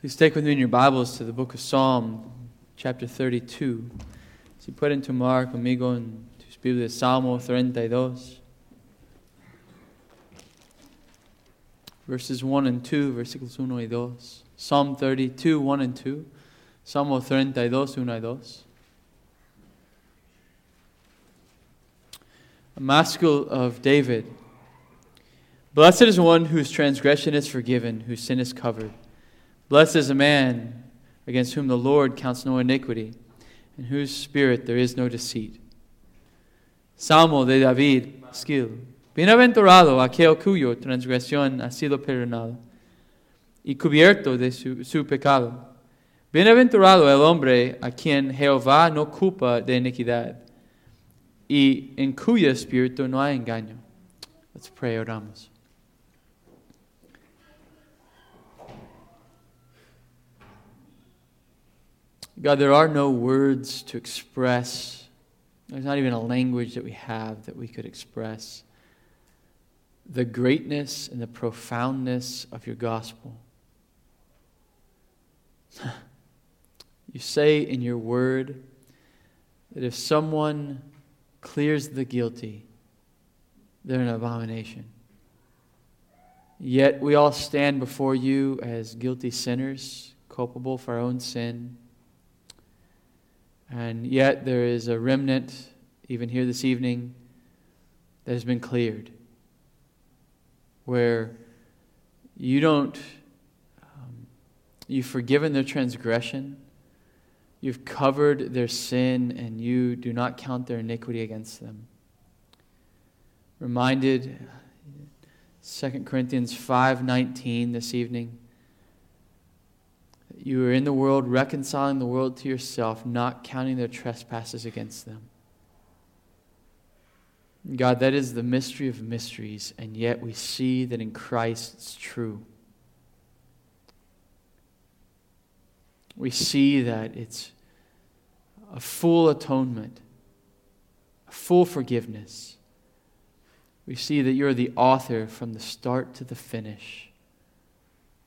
Please take with me in your Bibles to the book of Psalm, chapter 32. Si pueden tomar conmigo en tus Biblias, Salmo 32, verses 1 and 2, versículos 1 y 2. Psalm 32, 1 and 2. Salmo 32, 1 y 2. A maskil of David. Blessed is one whose transgression is forgiven, whose sin is covered. Blessed is a man against whom the Lord counts no iniquity, in whose spirit there is no deceit. Salmo de David, skill. Bienaventurado aquel cuyo transgresión ha sido perdonada y cubierto de su, su, pecado. Bienaventurado el hombre a quien Jehová no culpa de iniquidad y en cuyo espíritu no hay engaño. Let's pray, oramos. God, there are no words to express. There's not even a language that we have that we could express the greatness and the profoundness of your gospel. you say in your word that if someone clears the guilty, they're an abomination. Yet we all stand before you as guilty sinners, culpable for our own sin. And yet there is a remnant, even here this evening, that has been cleared. Where you don't, um, you've forgiven their transgression, you've covered their sin, and you do not count their iniquity against them. Reminded 2 Corinthians 5:19 this evening you are in the world, reconciling the world to yourself, not counting their trespasses against them. God, that is the mystery of mysteries, and yet we see that in Christ it's true. We see that it's a full atonement, a full forgiveness. We see that you're the author from the start to the finish.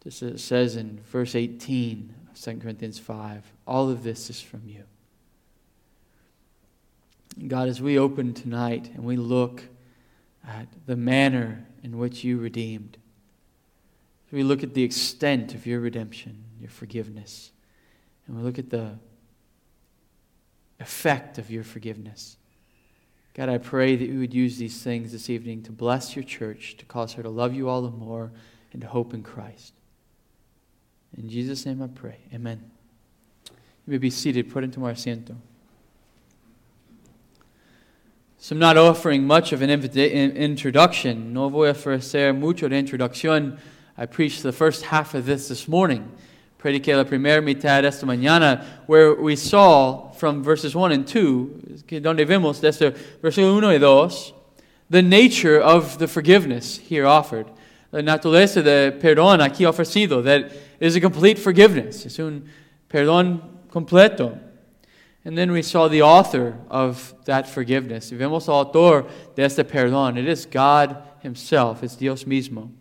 Just as it says in verse 18 of 2 Corinthians 5, all of this is from you. God, as we open tonight and we look at the manner in which you redeemed, we look at the extent of your redemption, your forgiveness, and we look at the effect of your forgiveness. God, I pray that you would use these things this evening to bless your church, to cause her to love you all the more, and to hope in Christ. In Jesus' name I pray. Amen. You may be seated. Put into my asiento. So I'm not offering much of an introduction. No voy a ofrecer mucho de introducción. I preached the first half of this this morning. Prediqué la primera mitad esta mañana, where we saw from verses 1 and 2, donde vemos desde versículo 1 y 2, the nature of the forgiveness here offered. La naturaleza de perdón aquí ofrecido, that is a complete forgiveness. Es un perdón completo. And then we saw the author of that forgiveness. Y vemos al autor de este perdón. It is God Himself. It's Dios mismo.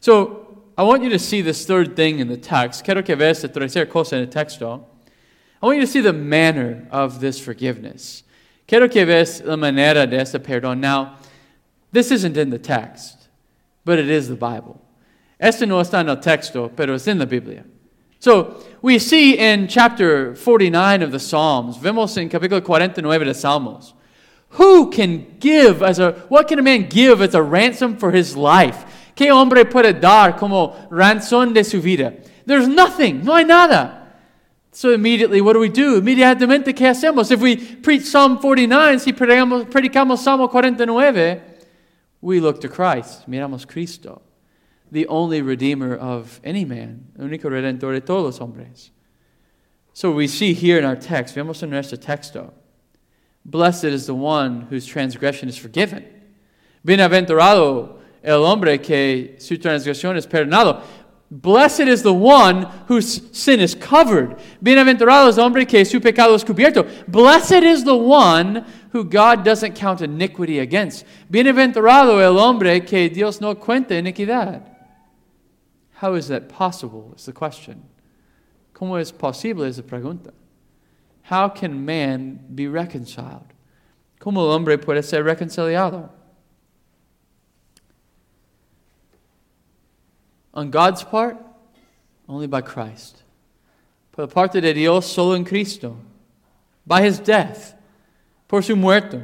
So, I want you to see this third thing in the text. Quiero que veas la tercera cosa en el texto. I want you to see the manner of this forgiveness. Quiero que veas la manera de este perdón. Now, this isn't in the text, but it is the Bible. Este no está en el texto, pero es en la Biblia. So, we see in chapter 49 of the Psalms, vemos en capítulo 49 de Salmos, who can give as a, what can a man give as a ransom for his life? ¿Qué hombre puede dar como ransom de su vida? There's nothing, no hay nada. So immediately, what do we do? Inmediatamente, ¿qué hacemos? If we preach Psalm 49, si predicamos, predicamos Salmo 49, we look to Christ, miramos Cristo the only redeemer of any man, único redentor de todos los hombres. So we see here in our text, vemos en nuestro texto, blessed is the one whose transgression is forgiven. Bienaventurado el hombre que su transgresión es perdonado. Blessed is the one whose sin is covered. Bienaventurado es el hombre que su pecado es cubierto. Blessed is the one who God doesn't count iniquity against. Bienaventurado el hombre que Dios no cuenta iniquidad. How is that possible? Is the question. ¿Cómo es posible? Es la pregunta. How can man be reconciled? ¿Cómo el hombre puede ser reconciliado? On God's part, only by Christ. Por parte de Dios, solo en Cristo. By his death, por su muerto.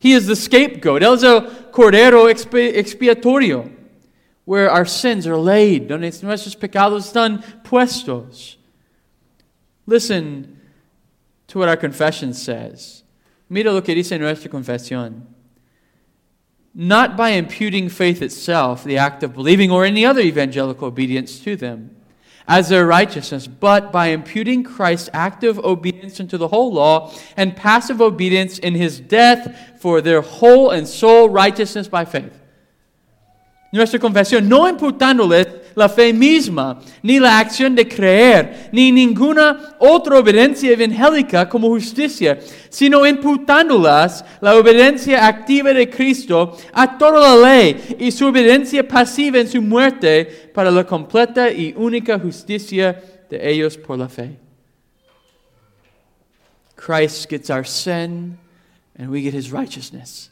He is the scapegoat. Él es el cordero expiatorio, where our sins are laid, donde nuestros pecados están puestos. Listen to what our confession says. Mira lo que dice nuestra confesión. Not by imputing faith itself, the act of believing, or any other evangelical obedience to them as their righteousness, but by imputing Christ's active obedience into the whole law and passive obedience in his death for their whole and sole righteousness by faith. Nuestra confesión, no imputándoles la fe misma, ni la acción de creer, ni ninguna otra obediencia evangélica como justicia, sino imputándolas la obediencia activa de Cristo a toda la ley y su obediencia pasiva en su muerte para la completa y única justicia de ellos por la fe. Christ gets our sin and we get his righteousness.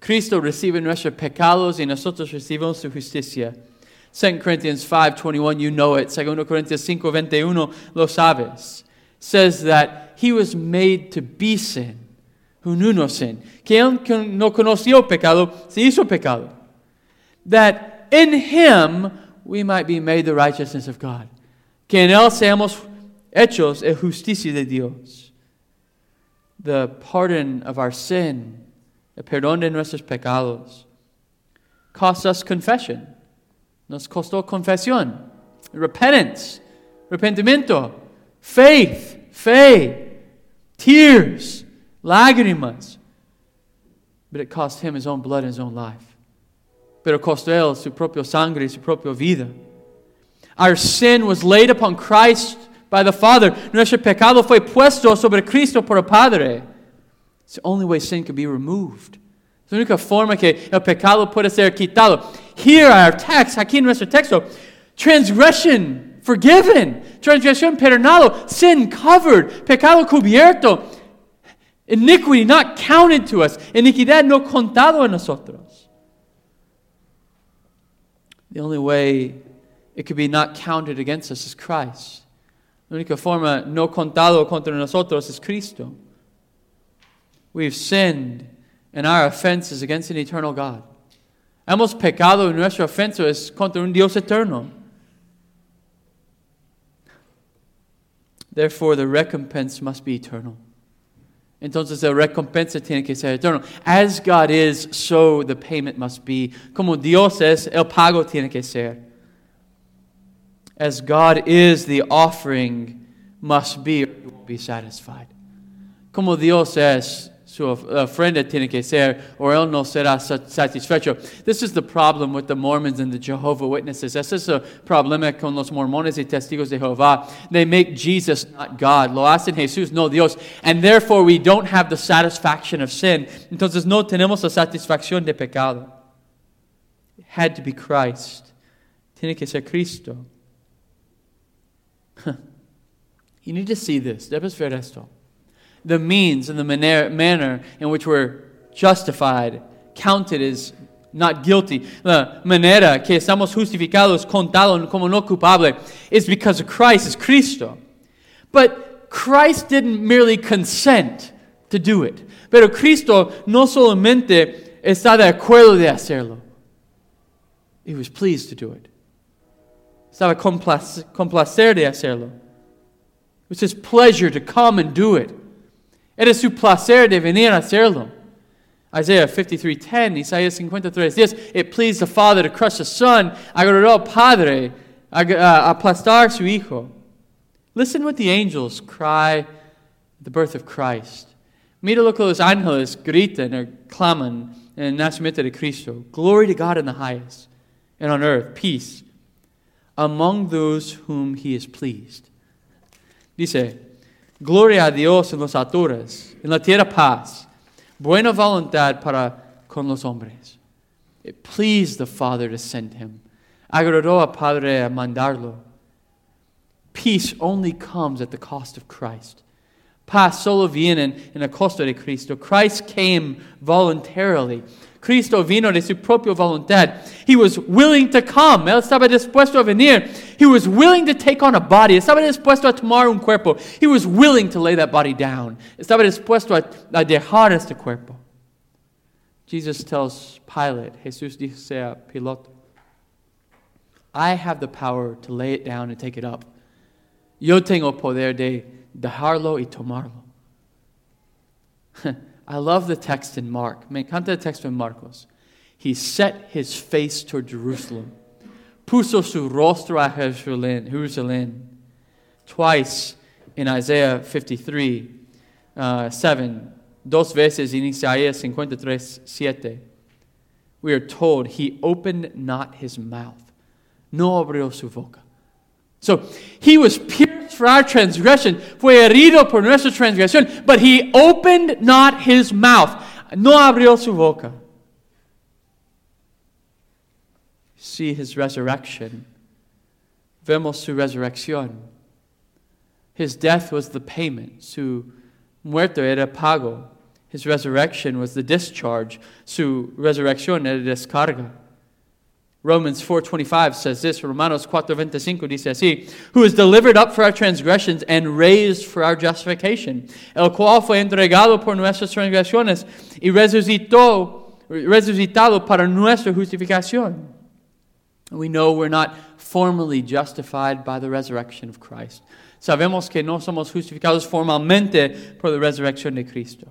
Cristo recibe nuestros pecados y nosotros recibimos su justicia. 2 Corinthians 5:21, you know it. 2 Corinthians 5:21, lo sabes. Says that he was made to be sin, who knew no sin. Que él no conoció pecado, se hizo pecado. That in him we might be made the righteousness of God. Que en él seamos hechos en justicia de Dios. The pardon of our sin, el perdón de nuestros pecados, costs us confession. Nos costó confesión, repentance, arrepentimiento, faith, fe, tears, lágrimas. But it cost him his own blood and his own life. Pero costó él su propio sangre y su propia vida. Our sin was laid upon Christ by the Father. Nuestro pecado fue puesto sobre Cristo por el Padre. It's the only way sin can be removed. Es la única forma que el pecado puede ser quitado. Here our text, aquí en nuestro texto, transgression forgiven, transgression perdonado, sin covered, pecado cubierto, iniquity not counted to us, iniquidad no contado en nosotros. The only way it could be not counted against us is Christ. La única forma no contado contra nosotros es Cristo. We've sinned, and our offense is against an eternal God. Hemos pecado y nuestra ofensa es contra un Dios eterno. Therefore, the recompense must be eternal. Entonces, la recompensa tiene que ser eterno. As God is, so the payment must be. Como Dios es, el pago tiene que ser. As God is, the offering must be, or you won't be satisfied. Como Dios es, su ofrenda tiene que ser, or él no será satisfecho. This is the problem with the Mormons and the Jehovah Witnesses. Ese es el problema con los mormones y testigos de Jehová. They make Jesus not God. Lo hacen Jesús, no Dios. And therefore we don't have the satisfaction of sin. Entonces no tenemos la satisfacción de pecado. It had to be Christ. Tiene que ser Cristo. you need to see this. Debes ver esto the means and the manner in which we're justified, counted as not guilty. La manera que estamos justificados, contados como no culpable, is because of Christ, is Cristo. But Christ didn't merely consent to do it. Pero Cristo no solamente está de acuerdo de hacerlo. He was pleased to do it. Estaba complacer de hacerlo. It was his pleasure to come and do it. Era su placer de venir a hacerlo. Isaiah 53:10, Isaías 53:10. It pleased the Father to crush the Son. Agradó al Padre a uh, aplastar su Hijo. Listen what the angels cry at the birth of Christ. Mira lo que los ángeles gritan or claman en el nacimiento de Cristo. Glory to God in the highest, and on earth peace among those whom He is pleased. Dice, Gloria a Dios en los alturas, en la tierra paz, buena voluntad para con los hombres. It pleased the Father to send him. Agradó a Padre a mandarlo. Peace only comes at the cost of Christ. Paz solo viene en el costo de Cristo. Christ came voluntarily. Cristo vino de su propia voluntad. He was willing to come. Él estaba dispuesto a venir. He was willing to take on a body. Estaba dispuesto a tomar un cuerpo. He was willing to lay that body down. Estaba dispuesto a, dejar este cuerpo. Jesus tells Pilate, Jesús dice a Pilato, I have the power to lay it down and take it up. Yo tengo poder de dejarlo y tomarlo. I love the text in Mark. Me encanta el texto en Marcos. He set his face toward Jerusalem. Puso su rostro a Jerusalén. Twice in Isaiah 53, uh, 7, dos veces in Isaías 53, 7, we are told he opened not his mouth. No abrió su boca. So he was pierced for our transgression, fue herido por nuestra transgresión, but he opened not his mouth. No abrió su boca. See his resurrection. Vemos su resurrección. His death was the payment. Su muerto era pago. His resurrection was the discharge. Su resurrección era descarga. Romans 4:25 says this, Romanos 4:25 dice así, who is delivered up for our transgressions and raised for our justification, el cual fue entregado por nuestras transgresiones y resucitó, resucitado para nuestra justificación. We know we're not formally justified by the resurrection of Christ. Sabemos que no somos justificados formalmente por la resurrección de Cristo.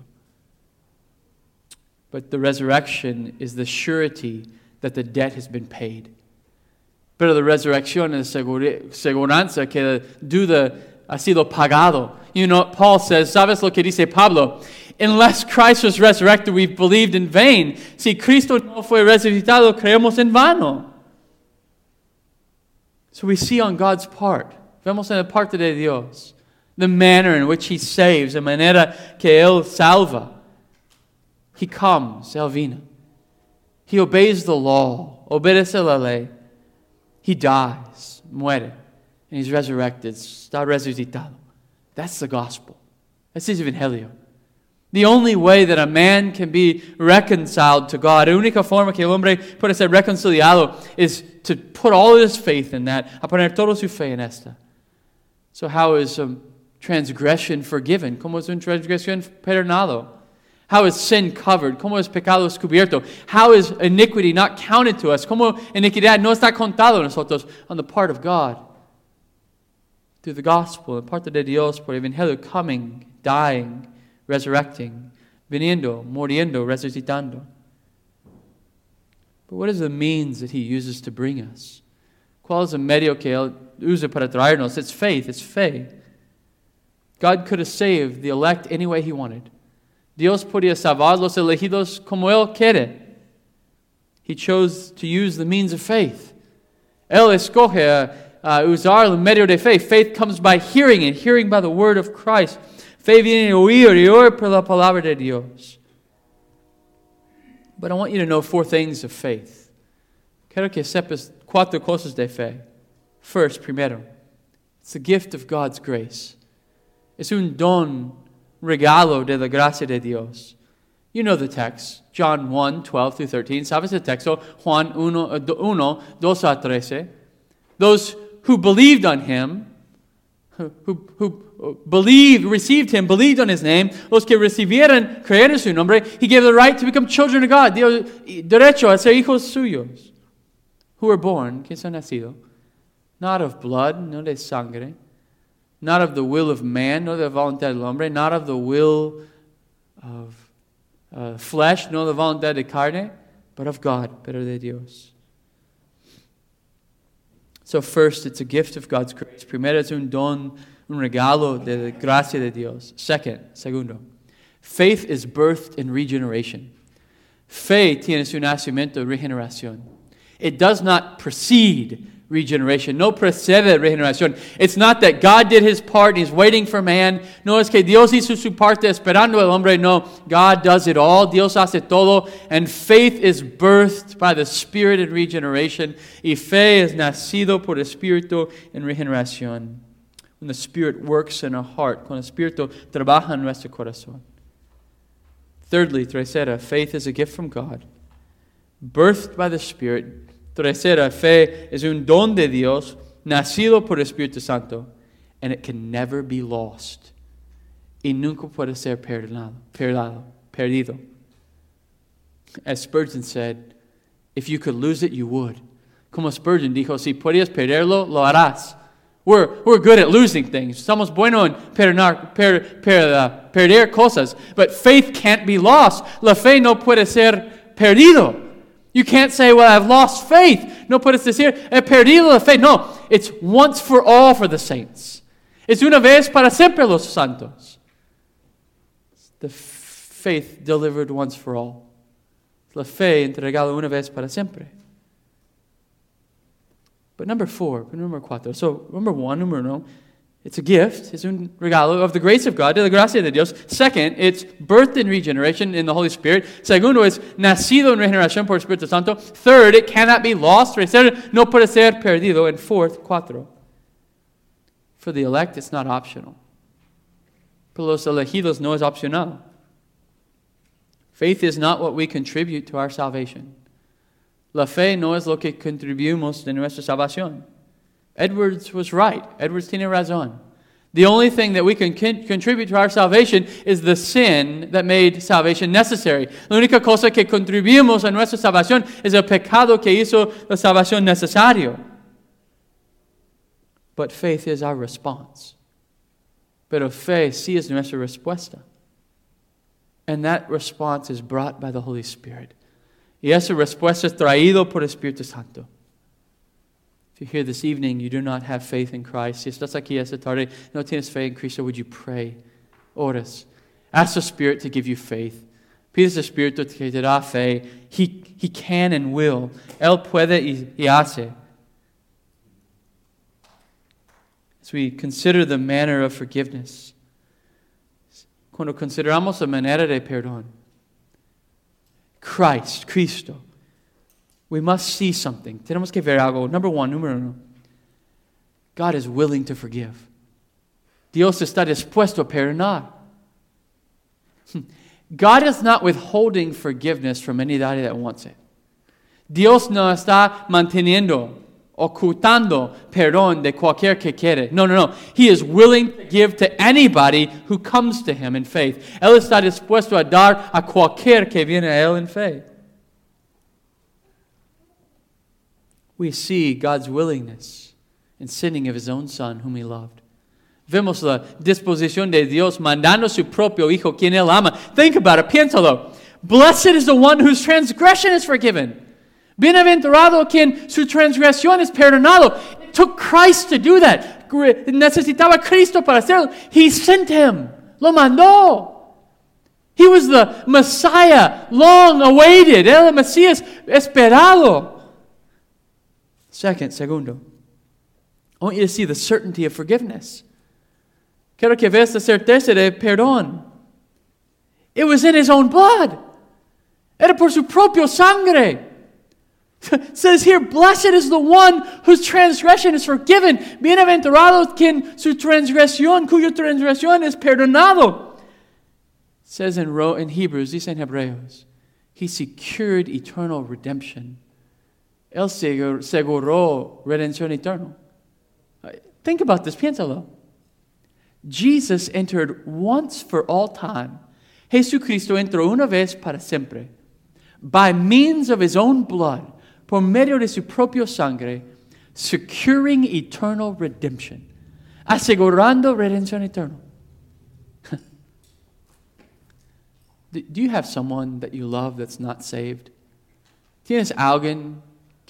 But the resurrection is the surety that the debt has been paid. Pero la resurrección es seguranza que la deuda ha sido pagado. You know, Paul says, ¿sabes lo que dice Pablo? Unless Christ was resurrected, we've believed in vain. Si Cristo no fue resucitado, creemos en vano. So we see on God's part, vemos en la parte de Dios, the manner in which He saves, la manera que Él salva. He comes, Él vino. He obeys the law, obedece la ley. He dies, muere, and he's resurrected, está resucitado. That's the gospel. That's the evangelio. The only way that a man can be reconciled to God, la única forma que el hombre puede ser reconciliado is to put all his faith in that, a poner toda su fe en esta. So how is a transgression forgiven? ¿Cómo es una transgresión perdonado? How is sin covered? ¿Cómo es pecado descubierto? How is iniquity not counted to us? ¿Cómo iniquidad no está contado a nosotros on the part of God? Through the gospel, the parte de Dios por el evangelio, coming, dying, resurrecting, viniendo, muriendo, resucitando. But what is the means that he uses to bring us? ¿Cuál es el medio que él usa para traernos? It's faith, it's faith. God could have saved the elect any way he wanted. Dios podía salvar los elegidos como Él quiere. He chose to use the means of faith. Él escoge uh, usar el medio de fe. Faith comes by hearing and hearing by the word of Christ. Fe viene de oír y oír por la palabra de Dios. But I want you to know four things of faith. Quiero que sepas cuatro cosas de fe. First, primero, it's the gift of God's grace. Es un don regalo de la gracia de Dios. You know the text, John 1, 12 through 13. ¿Sabes el texto? Juan 1, 1 2 a 13. Those who believed on him, who, who, who believed, received him, believed on his name, los que recibieron, creyeron su nombre, he gave the right to become children of God, Dios, derecho a ser hijos suyos, who were born, que son nacidos, not of blood, no de sangre, not of the will of man, no de voluntad del hombre, not of the will of uh, flesh, no de voluntad de carne, but of God, pero de Dios. So, first, it's a gift of God's grace. Primero, es un don, un regalo de la gracia de Dios. Second, segundo, faith is birthed in regeneration. Fe tiene su nacimiento, regeneración. It does not precede regeneration. No precede regeneración. It's not that God did his part and he's waiting for man. No es que Dios hizo su parte esperando al hombre. No, God does it all. Dios hace todo. And faith is birthed by the Spirit in regeneration. Y fe es nacido por Espíritu en regeneración. When the Spirit works in our heart, cuando el Espíritu trabaja en nuestro corazón. Thirdly, tercera, faith is a gift from God, birthed by the Spirit Tercera, fe es un don de Dios, nacido por el Espíritu Santo, and it can never be lost. Y nunca puede ser perdido. perdido. As Spurgeon said, if you could lose it, you would. Como Spurgeon dijo, si podías perderlo, lo harás. We're, we're good at losing things. Somos buenos en perdonar, per, per, uh, perder cosas. But faith can't be lost. La fe no puede ser perdido. You can't say, well, I've lost faith. No puedes decir, he perdido la fe. No, it's once for all for the saints. It's una vez para siempre los santos. The faith delivered once for all. La fe entregada una vez para siempre. But number four, number cuatro. So, number one, number uno, it's a gift, es un regalo of the grace of God, de la gracia de Dios. Second, it's birthed in regeneration in the Holy Spirit. Segundo, es nacido en regeneración por el Espíritu Santo. Third, it cannot be lost. Tercero, no puede ser perdido. And fourth, cuatro, for the elect, it's not optional. Para los elegidos no es opcional. Faith is not what we contribute to our salvation. La fe no es lo que contribuimos de nuestra salvación. Edwards was right. Edwards tiene razón. The only thing that we can contribute to our salvation is the sin that made salvation necessary. La única cosa que contribuimos a nuestra salvación es el pecado que hizo la salvación necesario. But faith is our response. Pero fe sí es nuestra respuesta. And that response is brought by the Holy Spirit. Y esa respuesta es traído por el Espíritu Santo you're here this evening, you do not have faith in Christ, no tienes fe en Cristo, would you pray? Ores. Ask the Spirit to give you faith. Pides al Espíritu que te da fe. He, he can and will. Él puede y, y hace. As we consider the manner of forgiveness, cuando consideramos la manera de perdón, Christ, Cristo, we must see something. Tenemos que ver algo. Number one, número uno. God is willing to forgive. Dios está dispuesto a perdonar. God is not withholding forgiveness from anybody that wants it. Dios no está manteniendo, ocultando perdón de cualquier que quiere. No, no, no. He is willing to give to anybody who comes to him in faith. Él está dispuesto a dar a cualquier que viene a él en fe. We see God's willingness in sending of his own Son, whom he loved. Vemos la disposición de Dios mandando su propio Hijo, quien él ama. Think about it, piénsalo. Blessed is the one whose transgression is forgiven. Bienaventurado quien su transgresión es perdonado. It took Christ to do that. Necesitaba Cristo para hacerlo. He sent him. Lo mandó. He was the Messiah, long awaited. El Mesías esperado. Second, segundo, I want you to see the certainty of forgiveness. Quiero que veas la certeza de perdón. It was in his own blood. Era por su propio sangre. says here, blessed is the one whose transgression is forgiven. Bienaventurado quien su transgresión, cuyo transgresión es perdonado. says in, in Hebrews, dice en Hebreos, he secured eternal redemption Él aseguró redención eterna. Think about this, piénsalo. Jesus entered once for all time. Jesucristo entró una vez para siempre. By means of his own blood, por medio de su propio sangre, securing eternal redemption. Asegurando redención eterna. Do you have someone that you love that's not saved? ¿Tienes alguien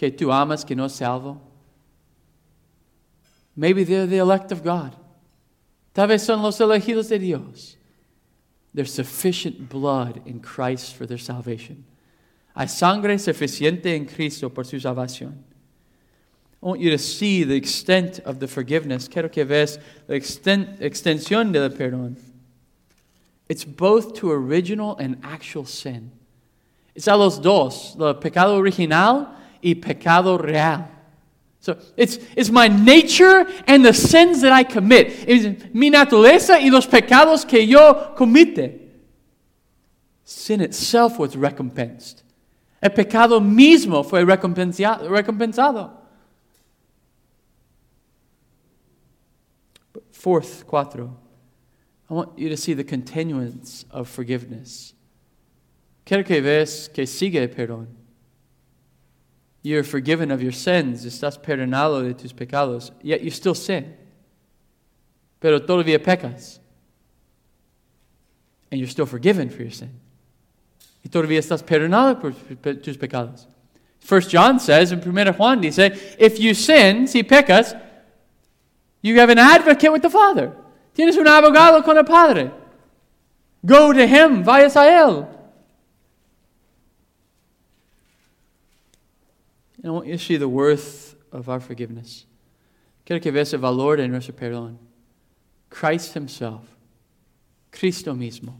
que tú amas que no es salvo? Maybe they're the elect of God. Tal vez son los elegidos de Dios. There's sufficient blood in Christ for their salvation. Hay sangre suficiente en Cristo por su salvación. I want you to see the extent of the forgiveness. Quiero que veas la exten- extensión del perdón. It's both to original and actual sin. It's a los dos, the pecado original y pecado real. So it's, it's my nature and the sins that I commit. It's mi naturaleza y los pecados que yo comite. Sin itself was recompensed. El pecado mismo fue recompensado. Fourth, cuatro, I want you to see the continuance of forgiveness. Quiero que veas que sigue perdón. You're forgiven of your sins, estás perdonado de tus pecados, yet you still sin. Pero todavía pecas. And you're still forgiven for your sin. Y todavía estás perdonado por tus pecados. First John says, in 1 Juan he dice, if you sin, si pecas, you have an advocate with the Father. Tienes un abogado con el Padre. Go to him, vayas a él. And I want you to see the worth of our forgiveness. Quiero que veas el valor de nuestro perdón. Christ Himself, Cristo mismo.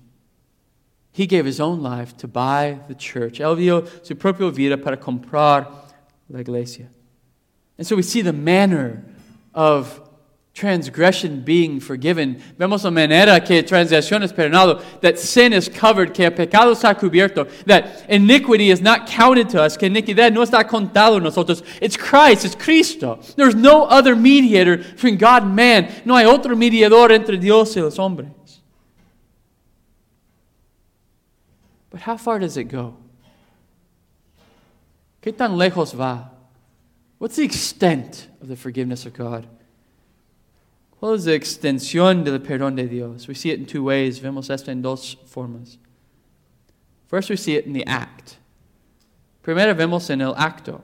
He gave His own life to buy the church. Él dio su propia vida para comprar la iglesia. And so we see the manner of transgression being forgiven. Vemos la manera que transgresión es perdonado, that sin is covered, que el pecado está cubierto, that iniquity is not counted to us, que iniquidad no está contado nosotros. It's Christ, it's Cristo. There's no other mediator between God and man. No hay otro mediador entre Dios y los hombres. But how far does it go? ¿Qué tan lejos va? What's the extent of the forgiveness of God? What is the extensión del perdón de Dios? We see it in two ways. Vemos esto en dos formas. First, we see it in the act. Primero vemos en el acto.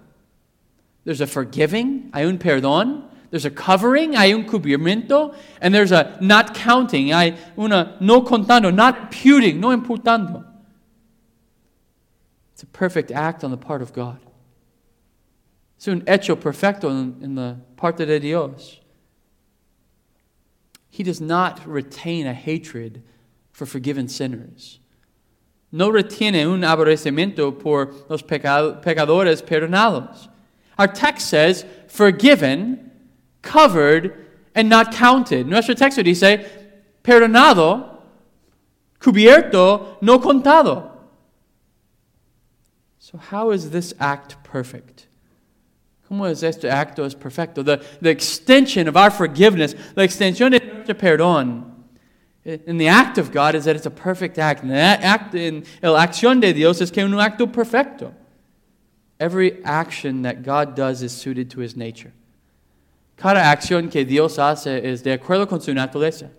There's a forgiving, hay un perdón. There's a covering, hay un cubrimiento. And there's a not counting, hay una no contando, not imputing, no imputando. It's a perfect act on the part of God. Es un hecho perfecto en, en la parte de Dios. He does not retain a hatred for forgiven sinners. No retiene un aborrecimiento por los pecadores perdonados. Our text says, forgiven, covered, and not counted. Nuestro texto dice, perdonado, cubierto, no contado. So, how is this act perfect? ¿Cómo es este acto es perfecto? The, the extension of our forgiveness, la extensión de nuestro perdón. Eh, in the act of God is that it's a perfect act. And that act in la acción de Dios es que un acto perfecto. Every action that God does is suited to his nature. Cada acción que Dios hace es de acuerdo con su naturaleza.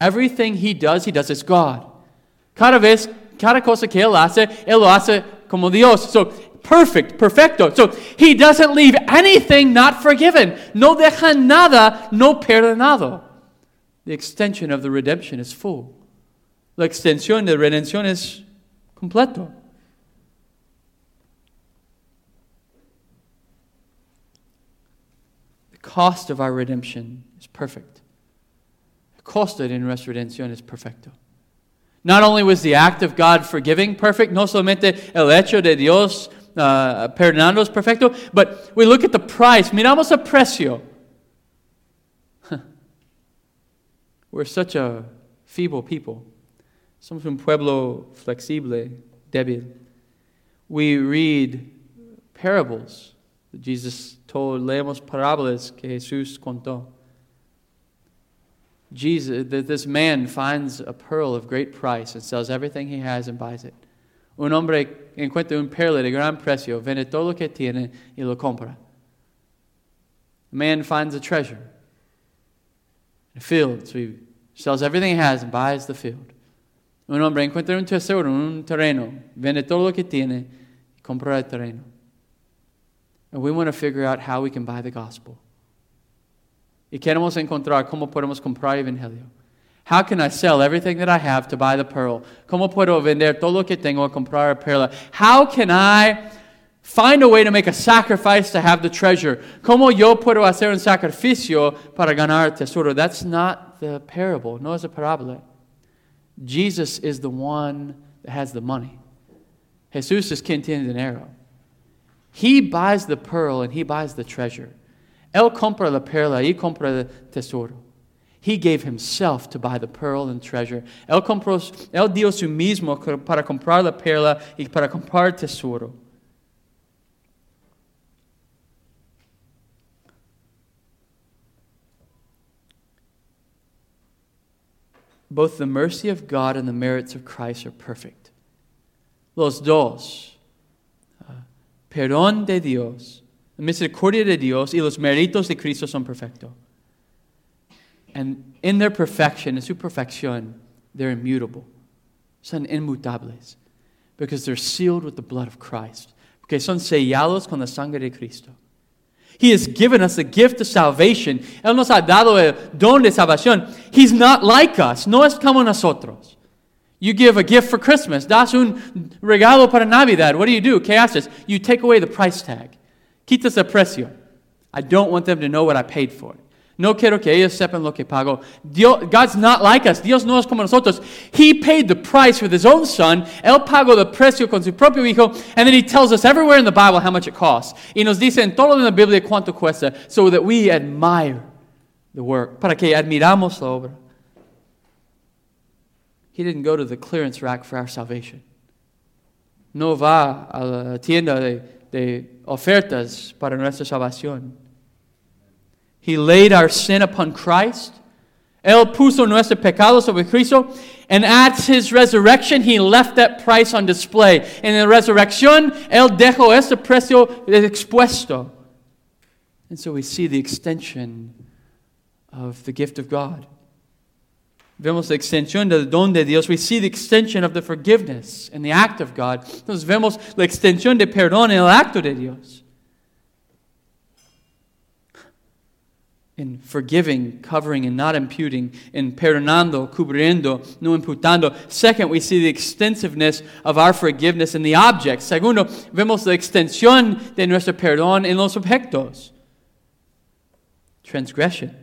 Everything he does, he does as God. Cada vez, cada cosa que él hace, él lo hace como Dios. So perfect, perfecto. So he doesn't leave anything not forgiven. No deja nada no perdonado. The extension of the redemption is full. La extensión de redención es completo. The cost of our redemption is perfect. The cost de nuestra redención es perfecto. Not only was the act of God forgiving perfect, no solamente el hecho de Dios uh, perdonarnos perfecto, but we look at the price. Miramos el precio. We're such a feeble people. Somos un pueblo flexible, débil. We read parables that Jesus told. Leemos parábolas que Jesús contó. Jesus, that this man finds a pearl of great price and sells everything he has and buys it. Un hombre encuentra un perla de gran precio, vende todo lo que tiene y lo compra. A man finds a treasure a field, so he sells everything he has and buys the field. Un hombre encuentra un tesoro, un terreno, vende todo lo que tiene y compra el terreno. And we want to figure out how we can buy the gospel. Y queremos encontrar cómo podemos comprar el evangelio. How can I sell everything that I have to buy the pearl? ¿Cómo puedo vender todo lo que tengo a comprar la perla? How can I Find a way to make a sacrifice to have the treasure. ¿Cómo yo puedo hacer un sacrificio para ganar tesoro? That's not the parable. No es a parábola. Jesus is the one that has the money. Jesús es quien tiene dinero. He buys the pearl and he buys the treasure. Él compra la perla y compra el tesoro. He gave himself to buy the pearl and treasure. Él, compró, él dio su mismo para comprar la perla y para comprar tesoro. both the mercy of God and the merits of Christ are perfect. Los dos, uh, perdón de Dios, la misericordia de Dios y los méritos de Cristo son perfectos. And in their perfection, in su perfección, they're immutable. Son inmutables. Because they're sealed with the blood of Christ. Porque son sellados con la sangre de Cristo. He has given us the gift of salvation. Él nos ha dado el don de salvación. He's not like us. No es como nosotros. You give a gift for Christmas. Das un regalo para Navidad. What do you do? ¿Qué haces? You take away the price tag. Quitas el precio. I don't want them to know what I paid for it. No quiero que ellos sepan lo que pago. Dios, God's not like us. Dios no es como nosotros. He paid the price with his own son. Él pagó el precio con su propio hijo. And then he tells us everywhere in the Bible how much it costs. Y nos dice en todo en la Biblia cuánto cuesta. So that we admire the work. Para que admiramos la obra. He didn't go to the clearance rack for our salvation. No va a la tienda de, de ofertas para nuestra salvación. He laid our sin upon Christ. Él puso nuestro pecado sobre Cristo. And at his resurrection, he left that price on display. En la resurrección, él dejó ese precio expuesto. And so we see the extension of the gift of God. Vemos la extensión del don de Dios. We see the extension of the forgiveness and the act of God. Entonces vemos la extensión de perdón en el acto de Dios. In forgiving, covering, and not imputing, in perdonando, cubriendo, no imputando. Second, we see the extensiveness of our forgiveness in the objects. Segundo, vemos la extensión de nuestro perdón en los objetos. Transgression,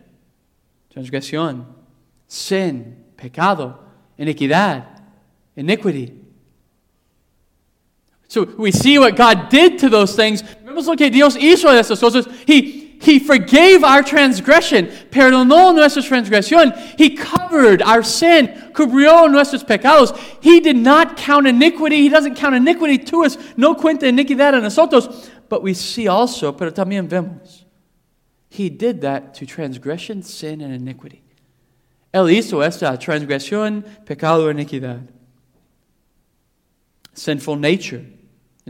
transgresión, sin, pecado, iniquidad, iniquity. So we see what God did to those things. Vemos lo que Dios hizo de esas cosas. He he forgave our transgression, perdonó nuestra transgresión. He covered our sin, cubrió nuestros pecados. He did not count iniquity. He doesn't count iniquity to us. No cuenta iniquidad a nosotros. But we see also, pero también vemos, He did that to transgression, sin, and iniquity. Él hizo esta transgresión, pecado, iniquidad. Sinful nature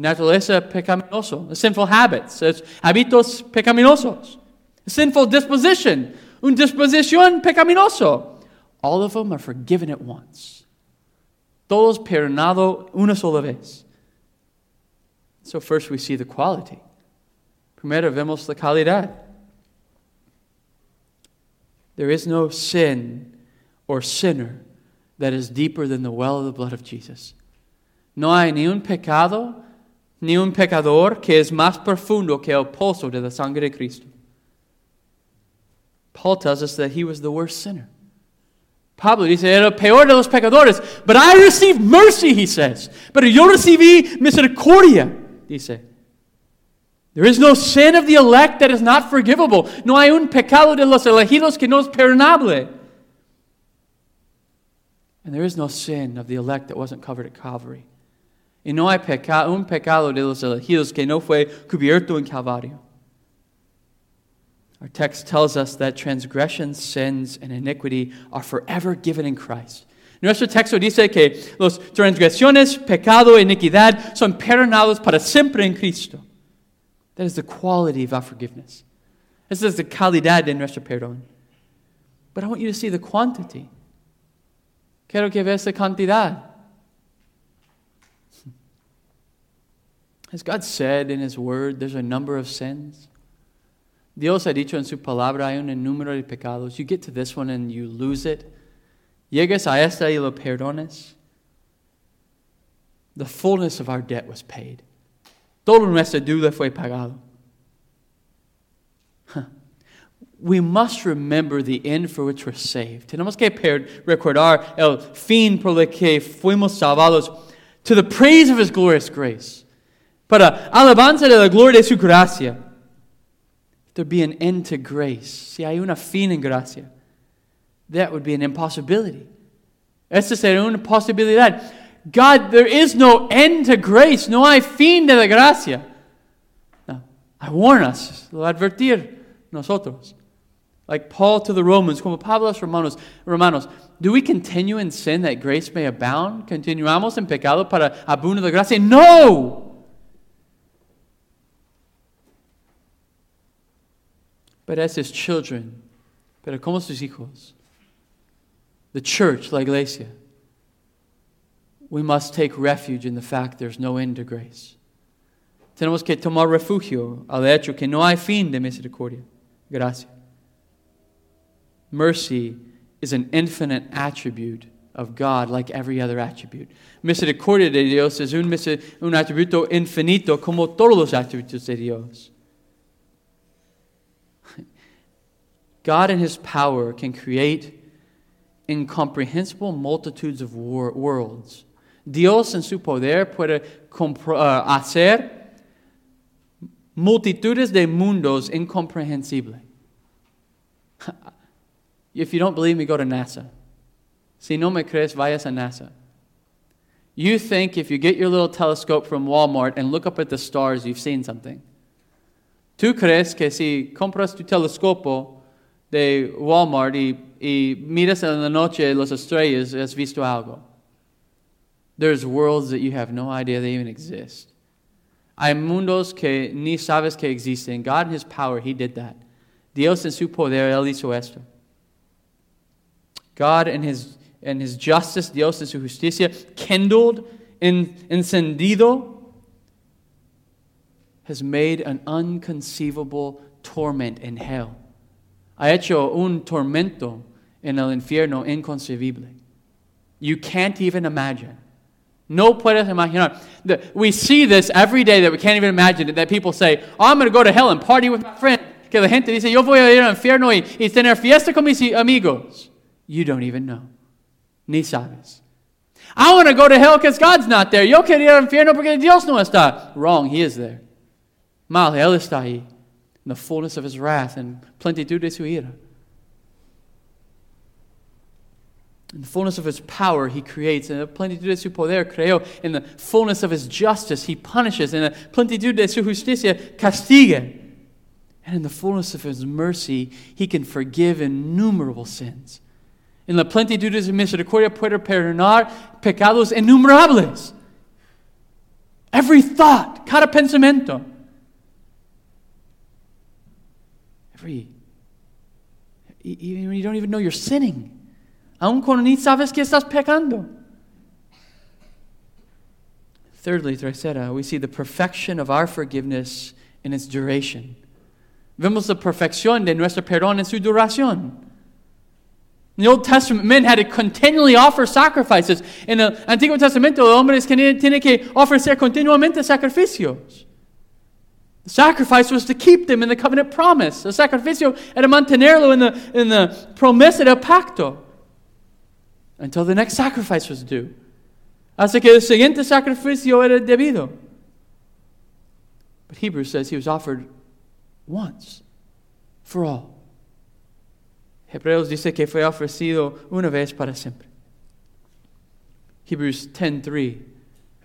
naturaleza pecaminoso, sinful habits, hábitos pecaminosos, sinful disposition, un disposición pecaminoso. All of them are forgiven at once. Todos perdonado una sola vez. So first we see the quality. Primero vemos la calidad. There is no sin or sinner that is deeper than the well of the blood of Jesus. No hay ni un pecado ni un pecador que es más profundo que el pozo de la sangre de Cristo. Paul tells us that he was the worst sinner. Pablo dice, era peor de los pecadores. But I received mercy, he says. Pero yo recibí misericordia, dice. There is no sin of the elect that is not forgivable. No hay un pecado de los elegidos que no es perdonable. And there is no sin of the elect that wasn't covered at Calvary. Y no hay peca un pecado de los elegidos que no fue cubierto en Calvario. Our text tells us that transgressions, sins, and iniquity are forever given in Christ. Nuestro texto dice que las transgresiones, pecado, iniquidad son perdonados para siempre en Cristo. That is the quality of our forgiveness. This is the calidad de nuestro perdón. But I want you to see the quantity. Quiero que veas la cantidad. Has God said in His Word there's a number of sins? Dios ha dicho en su palabra hay un número de pecados. You get to this one and you lose it. Llegas a esta y lo perdones. The fullness of our debt was paid. Todo nuestra deuda fue pagado. We must remember the end for which we're saved. Tenemos que recordar el fin por el que fuimos salvados to the praise of His glorious grace. Para uh, alabanza de uh, la gloria de su gracia. If there be an end to grace, si hay una fin en gracia, that would be an impossibility. Esta sería una posibilidad. God, there is no end to grace. No hay fin de la gracia. No, I warn us, lo advertir nosotros. Like Paul to the Romans, como Pablo a los Romanos, Romanos, do we continue in sin that grace may abound? ¿Continuamos en pecado para abundar la gracia? No! But as his children, pero como sus hijos, the church, la iglesia, we must take refuge in the fact there's no end to grace. Tenemos que tomar refugio al hecho que no hay fin de misericordia. Gracias. Mercy is an infinite attribute of God like every other attribute. Misericordia de Dios es un, un atributo infinito como todos los atributos de Dios. God in His power can create incomprehensible multitudes of wor worlds. Dios en su poder puede uh, hacer multitudes de mundos incomprehensibles. If you don't believe me, go to NASA. Si no me crees, vayas a NASA. You think if you get your little telescope from Walmart and look up at the stars, you've seen something. Tú crees que si compras tu telescopio de Walmart y, y miras en la noche las estrellas, has visto algo. There's worlds that you have no idea they even exist. Hay mundos que ni sabes que existen. God in His power, He did that. Dios en su poder, Él hizo esto. God in His, in his justice, Dios en su justicia, kindled, in, encendido, has made an unconceivable torment in hell. Ha hecho un tormento en el infierno inconcebible. You can't even imagine. No puedes imaginar. We see this every day that we can't even imagine it, that people say, oh, I'm going to go to hell and party with my friend. Que la gente dice, yo voy a ir al infierno y, y tener fiesta con mis amigos. You don't even know. Ni sabes. I want to go to hell because God's not there. Yo quiero ir al infierno porque Dios no está. Wrong, He is there. Mal, Él está ahí. In the fullness of His wrath and plenitud de su ira. In the fullness of his power, he creates. In the de su poder, creó. In the fullness of his justice, he punishes. In the de su justicia, castiga. And in the fullness of his mercy, he can forgive innumerable sins. In la plenitud de su misericordia puede perdonar pecados innumerables. Every thought, cada pensamiento. Every, even when you don't even know you're sinning aun cuando ni sabes que estás pecando. Thirdly, tercera, we see the perfection of our forgiveness in its duration. Vemos la perfección de nuestro perdón en su duración. In the Old Testament, men had to continually offer sacrifices. En el Antiguo Testamento, hombres tienen que ofrecer continuamente sacrificios. The sacrifice was to keep them in the covenant promise. El sacrificio era mantenerlo en la, en la promesa del pacto until the next sacrifice was due. Hasta que el siguiente sacrificio era debido. But Hebrews says he was offered once for all. Hebreos dice que fue ofrecido una vez para siempre. Hebrews 10:3.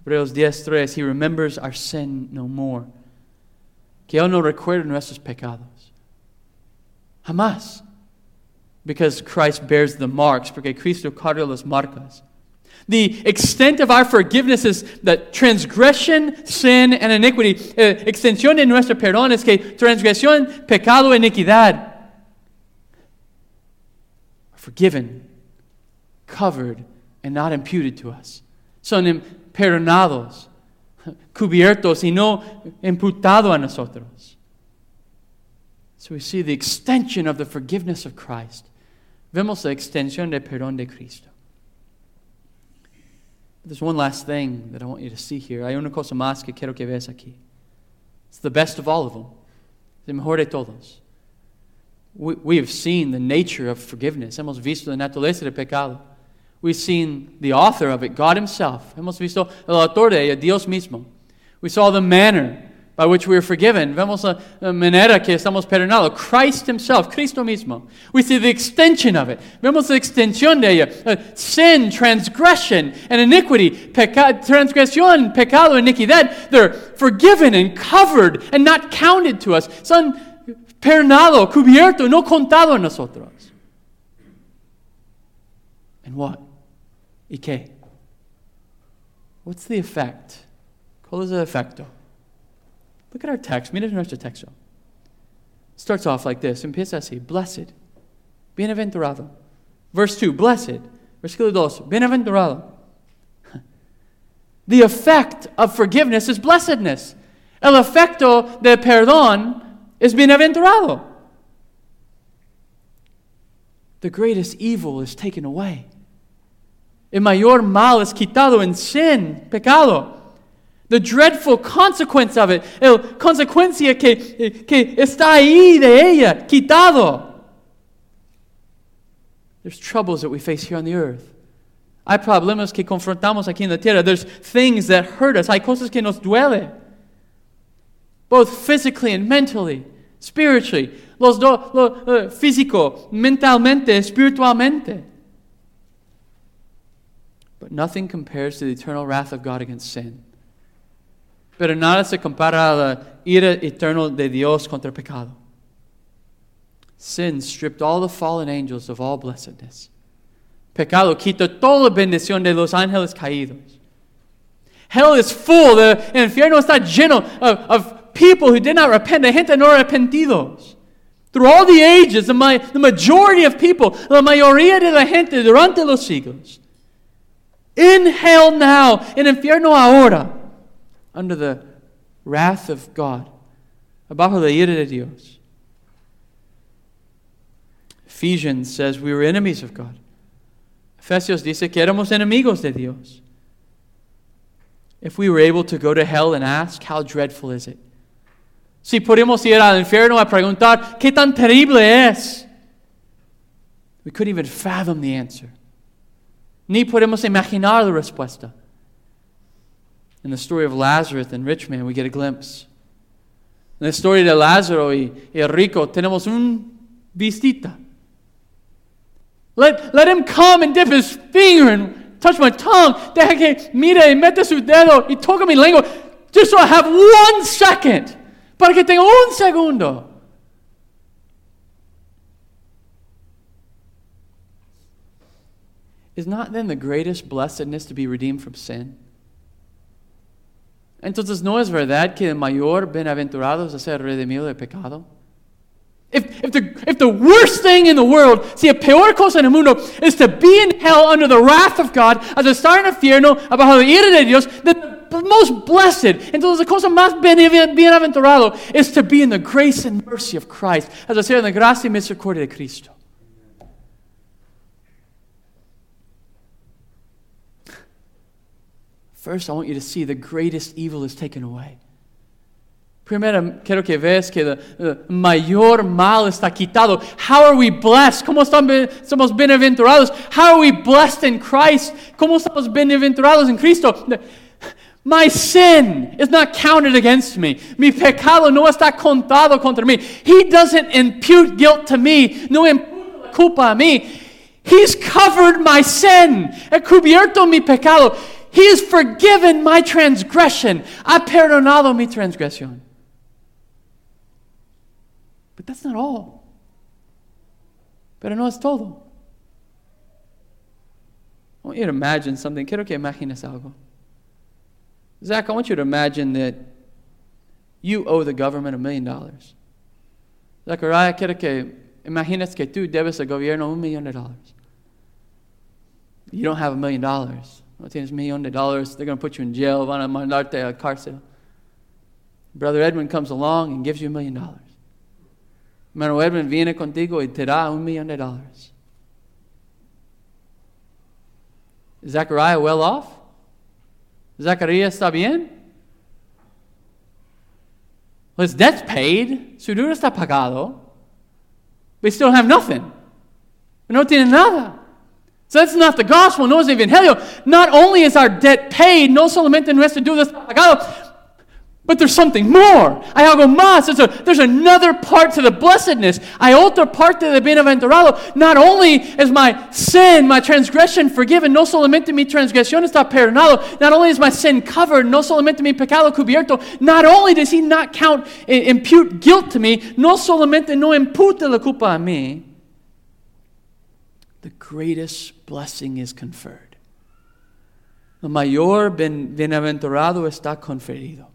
Hebreos 10:3 he remembers our sin no more. Que él no recuerda nuestros pecados. Jamás because Christ bears the marks, porque Cristo carga las marcas. The extent of our forgiveness is that transgression, sin, and iniquity. Eh, extensión de nuestro perdón es que transgresión, pecado, iniquidad are forgiven, covered, and not imputed to us. Son perdonados, cubiertos y no imputado a nosotros. So we see the extension of the forgiveness of Christ. Vemos la extensión del perdón de Cristo. There's one last thing that I want you to see here. Hay una cosa más que quiero que veas aquí. It's the best of all of them. El mejor de todos. We, we have seen the nature of forgiveness. Hemos visto la naturaleza del pecado. We've seen the author of it, God Himself. Hemos visto el autor de ella, Dios mismo. We saw the manner by which we are forgiven. Vemos la, manera que estamos perdonados. Christ Himself, Cristo mismo. We see the extension of it. Vemos la extensión de ella. Uh, sin, transgression, and iniquity. Peca- transgresión, pecado, iniquidad. They're forgiven and covered and not counted to us. Son perdonado, cubierto, no contado en nosotros. And what? ¿Y qué? What's the effect? ¿Cuál es el efecto? Look at our text. Mira nuestro texto. Starts off like this. Empieza así. Blessed. Bienaventurado. Verse 2. Blessed. Versículo 2. Bienaventurado. The effect of forgiveness is blessedness. El efecto de perdón es bienaventurado. The greatest evil is taken away. El mayor mal es quitado en sin, pecado. The dreadful consequence of it, el consecuencia que, que está ahí de ella, quitado. There's troubles that we face here on the earth. Hay problemas que confrontamos aquí en la tierra. There's things that hurt us. Hay cosas que nos duele. Both physically and mentally, spiritually. Los dos, lo, uh, físico, mentalmente, espiritualmente. But nothing compares to the eternal wrath of God against sin. Pero nada se compara a la ira eterna de Dios contra el pecado. Sin stripped all the fallen angels of all blessedness. Pecado quita toda bendición de los ángeles caídos. Hell is full. The infierno está lleno of, of people who did not repent, de gente no arrepentidos. Through all the ages, the, the majority of people, la mayoría de la gente durante los siglos, in hell now, in infierno ahora, under the wrath of God, abajo la ira de Dios. Ephesians says we were enemies of God. Efesios dice que éramos enemigos de Dios. If we were able to go to hell and ask, how dreadful is it? Si podemos ir al infierno a preguntar, ¿qué tan terrible es? We couldn't even fathom the answer. Ni podemos imaginar la respuesta. In the story of Lazarus and rich man, we get a glimpse. In the story de Lázaro y, y rico, tenemos un vistita. Let, let him come and dip his finger and touch my tongue. Deja que mire y mete su dedo y toca mi lengua. Just so I have one second. Para que tenga un segundo. Is not then the greatest blessedness to be redeemed from sin? Entonces, ¿no es verdad que el mayor bienaventurado es ser redimido del pecado? If, if, the, if the worst thing in the world, si la peor cosa en el mundo, is to be in hell under the wrath of God, as estar en el infierno abajo la ira de Dios, then the most blessed, entonces la cosa más bien- bienaventurado is to be in the grace and mercy of Christ, as ser en la gracia y misericordia de Cristo. First, I want you to see the greatest evil is taken away. Primero, quiero que veas que el mayor mal está quitado. How are we blessed? ¿Cómo estamos, bienaventurados? How are we blessed in Christ? ¿Cómo estamos bienaventurados en Cristo? My sin is not counted against me. Mi pecado no está contado contra mí. He doesn't impute guilt to me. No imputa culpa a mí. He's covered my sin. He cubierto mi pecado. He has forgiven my transgression. Ha perdonado mi transgresión. But that's not all. Pero no es todo. I want you to imagine something. Quiero que imagines algo. Zach, I want you to imagine that you owe the government a million dollars. Zachariah, quiero que imagines que tú debes al gobierno un millón de dólares. You don't have a million dollars. No tienes millón de dólares. They're going to put you in jail. Van a mandarte a uh, cárcel. Brother Edwin comes along and gives you a million dollars. Hermano Edwin viene contigo y te da un millón de dólares. Is Zachariah well off? ¿Zacarías está bien? His debt's paid, su deuda está pagado. They still have nothing. No tienen nada. So that's not the gospel, no es el evangelio. Not only is our debt paid, no solamente nuestra deuda está pagado, but there's something more. Hay algo más. There's, a, there's another part to the blessedness. Hay otra parte de bienaventurado. Not only is my sin, my transgression forgiven, no solamente mi transgresión está perdonado. Not only is my sin covered, no solamente mi pecado cubierto. Not only does he not count, eh, impute guilt to me, no solamente no imputa la culpa a mí. The greatest blessing is conferred. El mayor bienaventurado está conferido.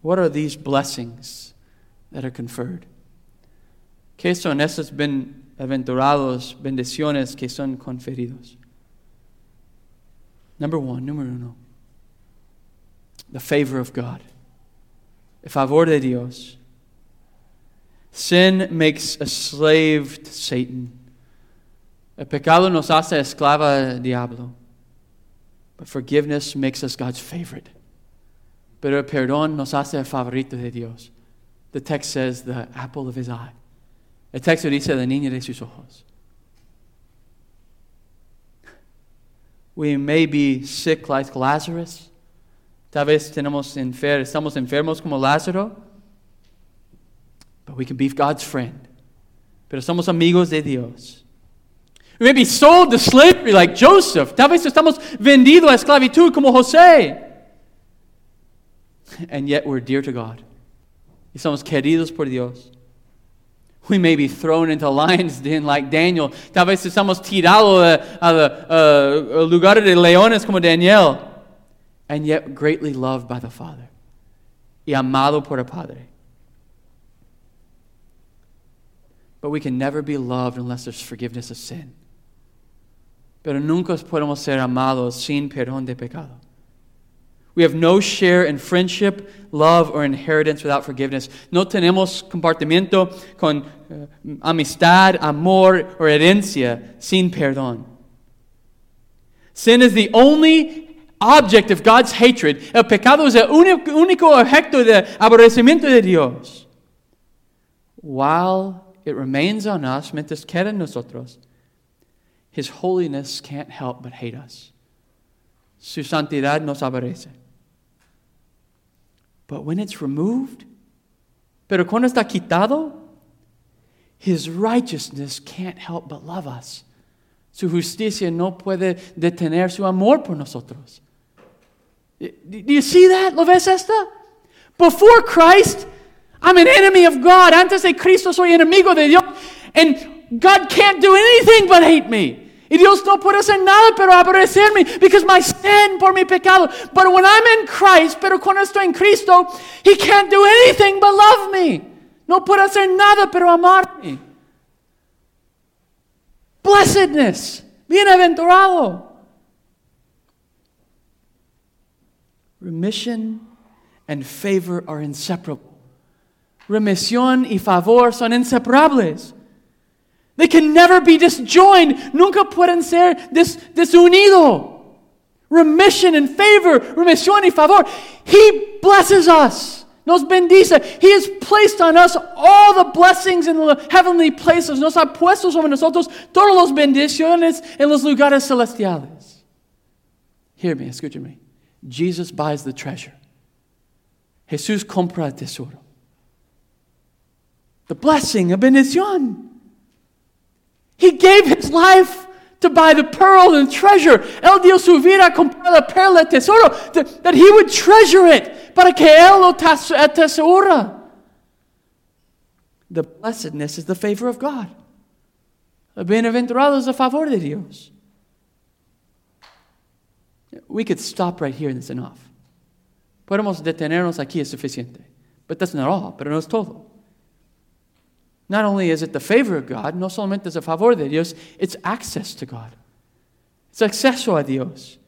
What are these blessings that are conferred? ¿Qué son esos benaventurados, bendiciones que son conferidos? Number one, número uno, the favor of God. El favor de Dios. Sin makes a slave to Satan. El pecado nos hace esclava diablo. But forgiveness makes us God's favorite. Pero el perdón nos hace favorito de Dios. The text says the apple of his eye. El texto dice la niña de sus ojos. We may be sick like Lazarus. Tal vez tenemos enfer estamos enfermos como Lázaro. We can be God's friend. Pero somos amigos de Dios. We may be sold to slavery like Joseph. Tal vez estamos vendidos a esclavitud como José and yet we're dear to God. Y somos queridos por Dios. We may be thrown into lion's den like Daniel. Tal vez estamos tirados a, a, lugar de leones como Daniel. And yet greatly loved by the Father. Y amado por el Padre. But we can never be loved unless there's forgiveness of sin. Pero nunca podemos ser amados sin perdón de pecado. We have no share in friendship, love, or inheritance without forgiveness. No tenemos compartimiento con uh, amistad, amor, or herencia sin perdón. Sin is the only object of God's hatred. El pecado es el único objeto de aborrecimiento de Dios. While it remains on us, mientras queda en nosotros, His holiness can't help but hate us. Su santidad nos aborrece. But when it's removed, pero cuando está quitado, His righteousness can't help but love us. Su justicia no puede detener su amor por nosotros. Do you see that? ¿Lo ves esta? Before Christ, I'm an enemy of God. Antes de Cristo soy enemigo de Dios. And God can't do anything but hate me. Y Dios no puede hacer nada pero aborrecerme because my sin por mi pecado. But when I'm in Christ, pero cuando estoy en Cristo, He can't do anything but love me. No puede hacer nada pero amarme. Blessedness. Bienaventurado. Remission and favor are inseparable. Remisión y favor son inseparables. They can never be disjoined. Nunca pueden ser des, desunido. Remission and favor, remisión y favor. He blesses us. Nos bendice. He has placed on us all the blessings in the heavenly places. Nos ha puesto sobre nosotros todos los bendiciones en los lugares celestiales. Hear me, escúchame. Jesus buys the treasure. Jesús compra el tesoro. The blessing, a bendición. He gave his life to buy the pearl and treasure. Él dio su vida comprar la perla tesoro, that, he would treasure it, para que él lo atesora. The blessedness is the favor of God. El bienaventurado es a favor de Dios. We could stop right here and it's enough. Podemos detenernos aquí es suficiente. But that's not all, pero no es todo. Not only is it the favor of God, no solamente es el favor de Dios, it's access to God. It's acceso a Dios.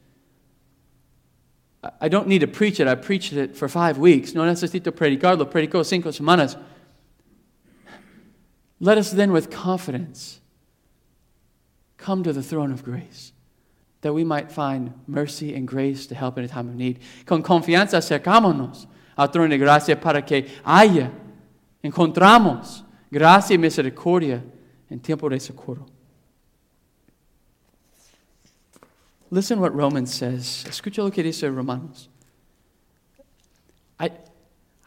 I don't need to preach it. I preached it for five weeks. No necesito predicarlo. Predicó cinco semanas. Let us then, with confidence, come to the throne of grace. that we might find mercy and grace to help in a time of need. Con confianza acercámonos al trono de gracia para que haya, encontramos gracia y misericordia en tiempo de socorro. Listen what Romans says. Escucha lo que dice Romanos. I,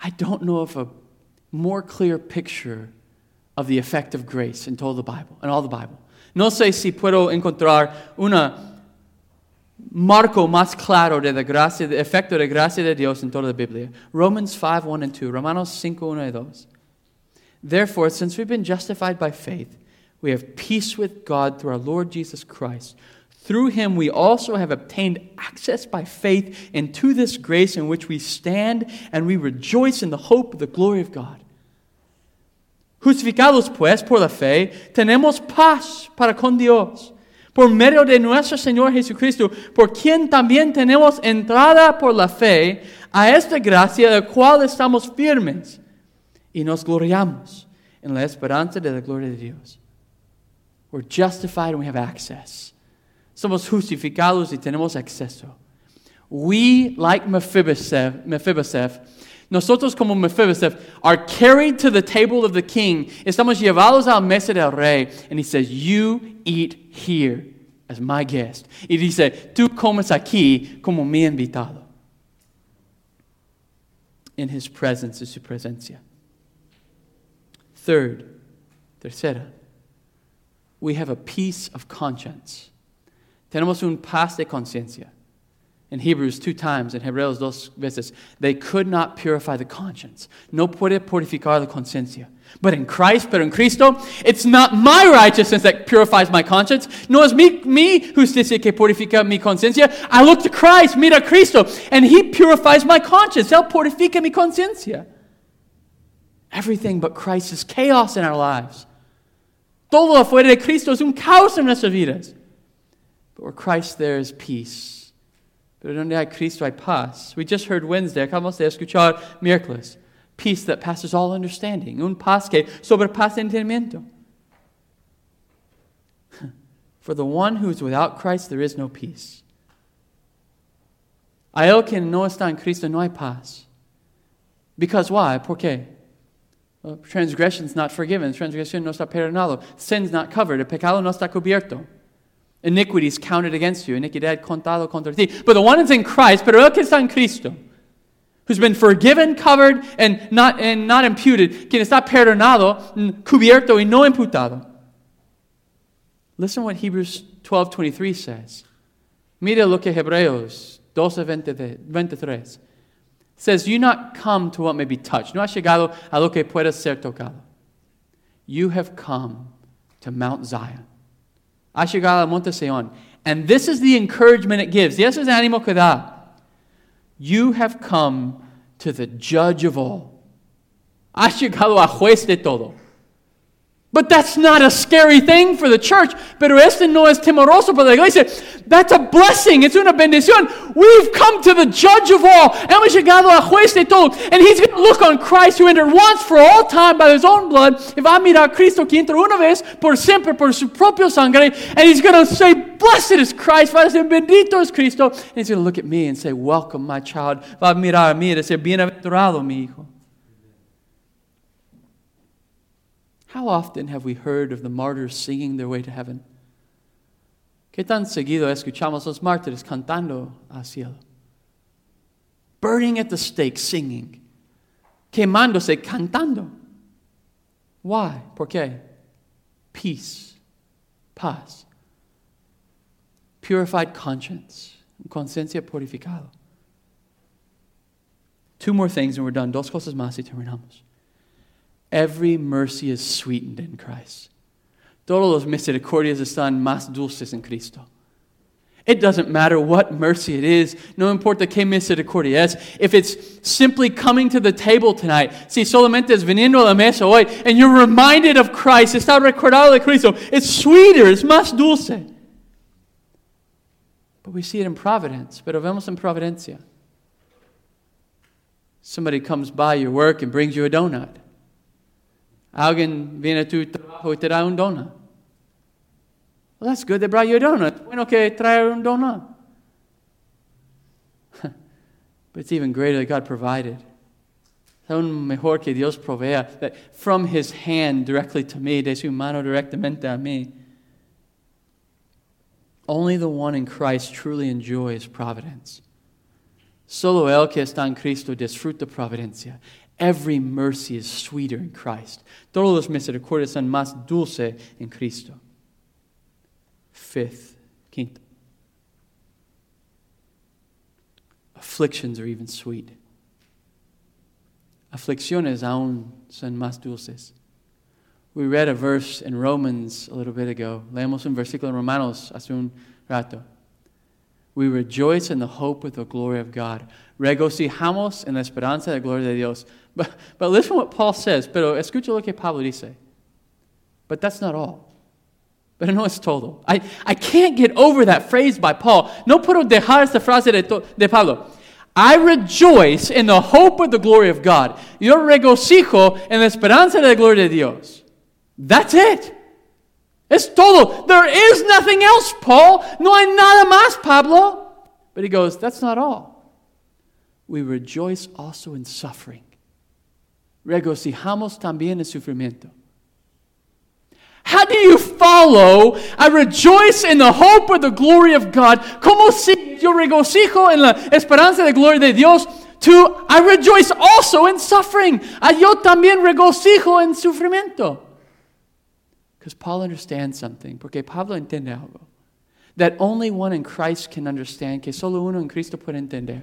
I don't know of a more clear picture of the effect of grace in all the Bible, in all the Bible. No sé si puedo encontrar una marco más claro de la gracia, del efecto de gracia de Dios en toda la Biblia. Romans 5, 1 and 2. Romanos 5, 1 y 2. Therefore, since we've been justified by faith, we have peace with God through our Lord Jesus Christ. Through him, we also have obtained access by faith into this grace in which we stand, and we rejoice in the hope of the glory of God. Justificados, pues, por la fe, tenemos paz para con Dios. Por medio de nuestro Señor Jesucristo, por quien también tenemos entrada por la fe a esta gracia de la cual estamos firmes y nos gloriamos en la esperanza de la gloria de Dios. We're justified and we have access. Somos justificados y tenemos acceso. We, like Mephibosheth, Mephibosheth nosotros como Mephibosheth are carried to the table of the king. Estamos llevados al mesa del rey. And he says, you eat here as my guest. Y dice, tú comes aquí como mi invitado. In his presence is su presencia. Third, tercera, we have a peace of conscience. Tenemos un paz de conciencia. In Hebrews, two times, in Hebreos dos veces, they could not purify the conscience. No puede purificar la conciencia. But in Christ, pero en Cristo, it's not my righteousness that purifies my conscience. No es mi, mi justicia que purifica mi conciencia. I look to Christ, mira Cristo, and He purifies my conscience. Él purifica mi conciencia. Everything but Christ is chaos in our lives. Todo afuera de Cristo es un caos en nuestras vidas. But where Christ, there is peace. Pero donde hay Cristo hay paz. We just heard Wednesday, acabamos de escuchar miércoles. Peace that passes all understanding. Un paz que sobrepasa entendimiento. For the one who is without Christ, there is no peace. A él que no está en Cristo no hay paz. Because why? ¿Por qué? Well, transgression's not forgiven. Transgression no está perdonado. Sin's not covered. El pecado no está cubierto. Iniquity is counted against you. Iniquidad contado contra ti. But the one is in Christ, pero el que está en Cristo, who's been forgiven, covered, and not, and not imputed, quien está perdonado, cubierto y no imputado. Listen what Hebrews 12:23 says. Mira lo que Hebreos 12:23 says, You not come to what may be touched. No has llegado a lo que pueda ser tocado. You have come to Mount Zion ha llegado al monte Sion. And this is the encouragement it gives. Yes, es ánimo que da. You have come to the judge of all. Has llegado a juez de todo. But that's not a scary thing for the church. Pero este no es temoroso para la iglesia. That's a blessing. It's una bendición. We've come to the judge of all. Hemos llegado a juez de todo. And he's going to look on Christ who entered once for all time by his own blood. Y va a mirar a Cristo que entró una vez por siempre por su propio sangre. And he's going to say, blessed is Christ. Va a decir, bendito es Cristo. And he's going to look at me and say, welcome my child. Va a mirar a mí y decir, bienaventurado mi hijo. How often have we heard of the martyrs singing their way to heaven? ¿Qué tan seguido escuchamos los mártires cantando al cielo? Burning at the stake, singing. Quemándose, cantando. Why? ¿Por qué? Peace, paz, purified conscience, conciencia purificada. Two more things and we're done. Dos cosas más y terminamos. Every mercy is sweetened in Christ. Todos los misericordias están más dulces en Cristo. It doesn't matter what mercy it is, no importa qué misericordia es. If it's simply coming to the table tonight, si solamente es viniendo a la mesa hoy, and you're reminded of Christ, está recordado de Cristo, it's sweeter, it's más dulce. But we see it in providence, pero vemos en providencia. Somebody comes by your work and brings you a donut. Alguien viene a tu trabajo y te da un donut. Well, that's good. They brought you a donut. Bueno que traer un donut. but it's even greater that God provided. Aún mejor que Dios provea that from His hand directly to me, de su mano directamente a mí. Only the one in Christ truly enjoys providence. Solo el que está en Cristo disfruta providencia. Every mercy is sweeter in Christ. Todos los misericordias son más dulce en Cristo. Fifth, quinto. Afflictions are even sweet. Aflicciones aún son más dulces. We read a verse in Romans a little bit ago. Leemos un versículo en Romanos hace un rato. We rejoice in the hope of the glory of God. Regocijamos en la esperanza de la gloria de Dios. But, but listen to what Paul says. Pero escucha lo que Pablo dice. But that's not all. But no es todo. I, I can't get over that phrase by Paul. No puedo dejar esta frase de, de Pablo. I rejoice in the hope of the glory of God. Yo regocijo en la esperanza de la gloria de Dios. That's it. Es todo. There is nothing else, Paul. No hay nada más, Pablo. But he goes, that's not all. We rejoice also in suffering. Regocijamos también en sufrimiento. How do you follow? I rejoice in the hope of the glory of God. ¿Cómo si yo regocijo en la esperanza de gloria de Dios? To I rejoice also in suffering. A yo también regocijo en sufrimiento. Because Paul understands something. Porque Pablo entiende algo. That only one in Christ can understand. Que solo uno en Cristo puede entender.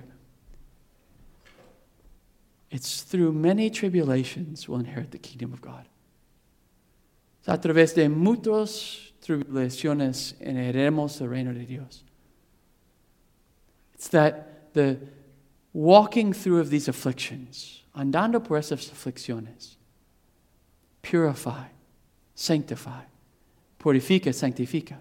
It's through many tribulations we'll inherit the kingdom of God. A través de muchas tribulaciones heredaremos el reino de Dios. It's that the walking through of these afflictions, andando por esas aflicciones, purify, sanctify, purifica, sanctifica.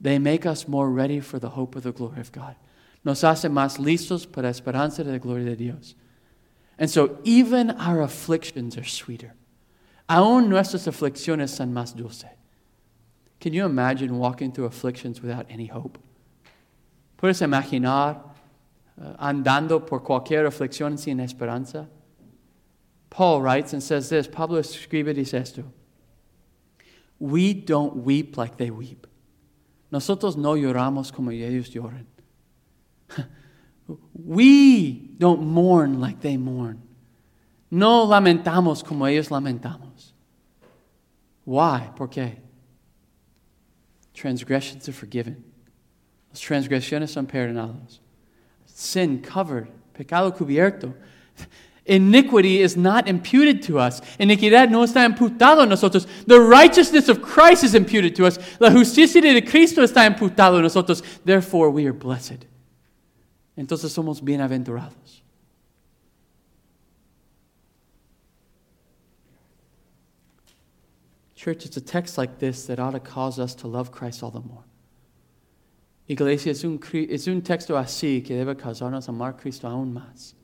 They make us more ready for the hope of the glory of God. Nos hace más listos para esperanza de la gloria de Dios. And so even our afflictions are sweeter. Aún nuestras aflicciones son más dulces. Can you imagine walking through afflictions without any hope? ¿Puedes imaginar uh, andando por cualquier aflicción sin esperanza? Paul writes and says this, Pablo escribe dice esto. We don't weep like they weep. Nosotros no lloramos como ellos lloran. we don't mourn like they mourn. No lamentamos como ellos lamentamos. Why? ¿Por qué? Transgressions are forgiven. Las transgresiones son perdonados. Sin covered, pecado cubierto. Iniquity is not imputed to us. Iniquidad no está imputado a nosotros. The righteousness of Christ is imputed to us. La justicia de Cristo está imputado a nosotros. Therefore, we are blessed. Entonces somos bienaventurados. Church, it's a text like this that ought to cause us to love Christ all the more. Iglesia, es un, es un texto así que debe causarnos amar Cristo aún más.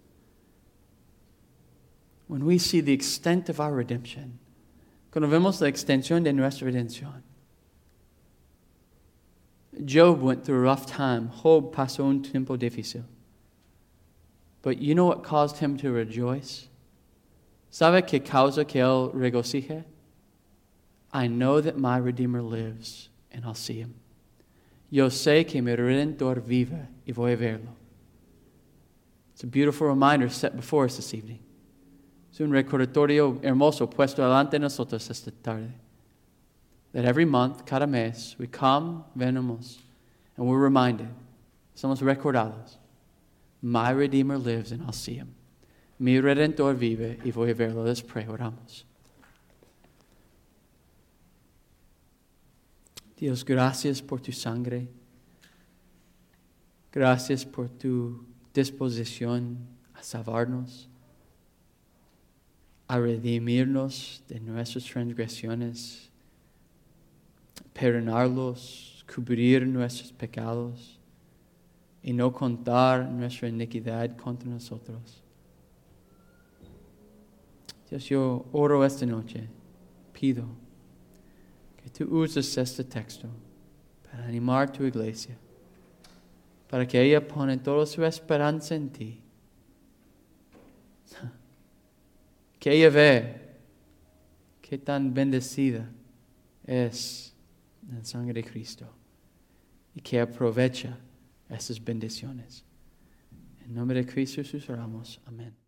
When we see the extent of our redemption, cuando vemos la extensión de nuestra redención. Job went through a rough time. Job pasó un tiempo difícil. But you know what caused him to rejoice? ¿Sabe qué causa que él regocije? I know that my Redeemer lives, and I'll see him. Yo sé que mi Redentor vive, y voy a verlo. It's a beautiful reminder set before us this evening. Un recordatorio hermoso puesto delante de nosotros esta tarde. That every month, cada mes, we come, venimos, and we're reminded, somos recordados, my Redeemer lives and I'll see him. Mi Redentor vive y voy a verlo. Let's pray, oramos. Dios, gracias por tu sangre. Gracias por tu disposición a salvarnos, a redimirnos de nuestras transgresiones, perdonarlos, cubrir nuestros pecados y no contar nuestra iniquidad contra nosotros. Dios, yo oro esta noche, pido que tú uses este texto para animar tu iglesia, para que ella pone toda su esperanza en ti. Que ella ve qué tan bendecida es la sangre de Cristo y que aprovecha esas bendiciones. En nombre de Cristo Jesús oramos. Amén.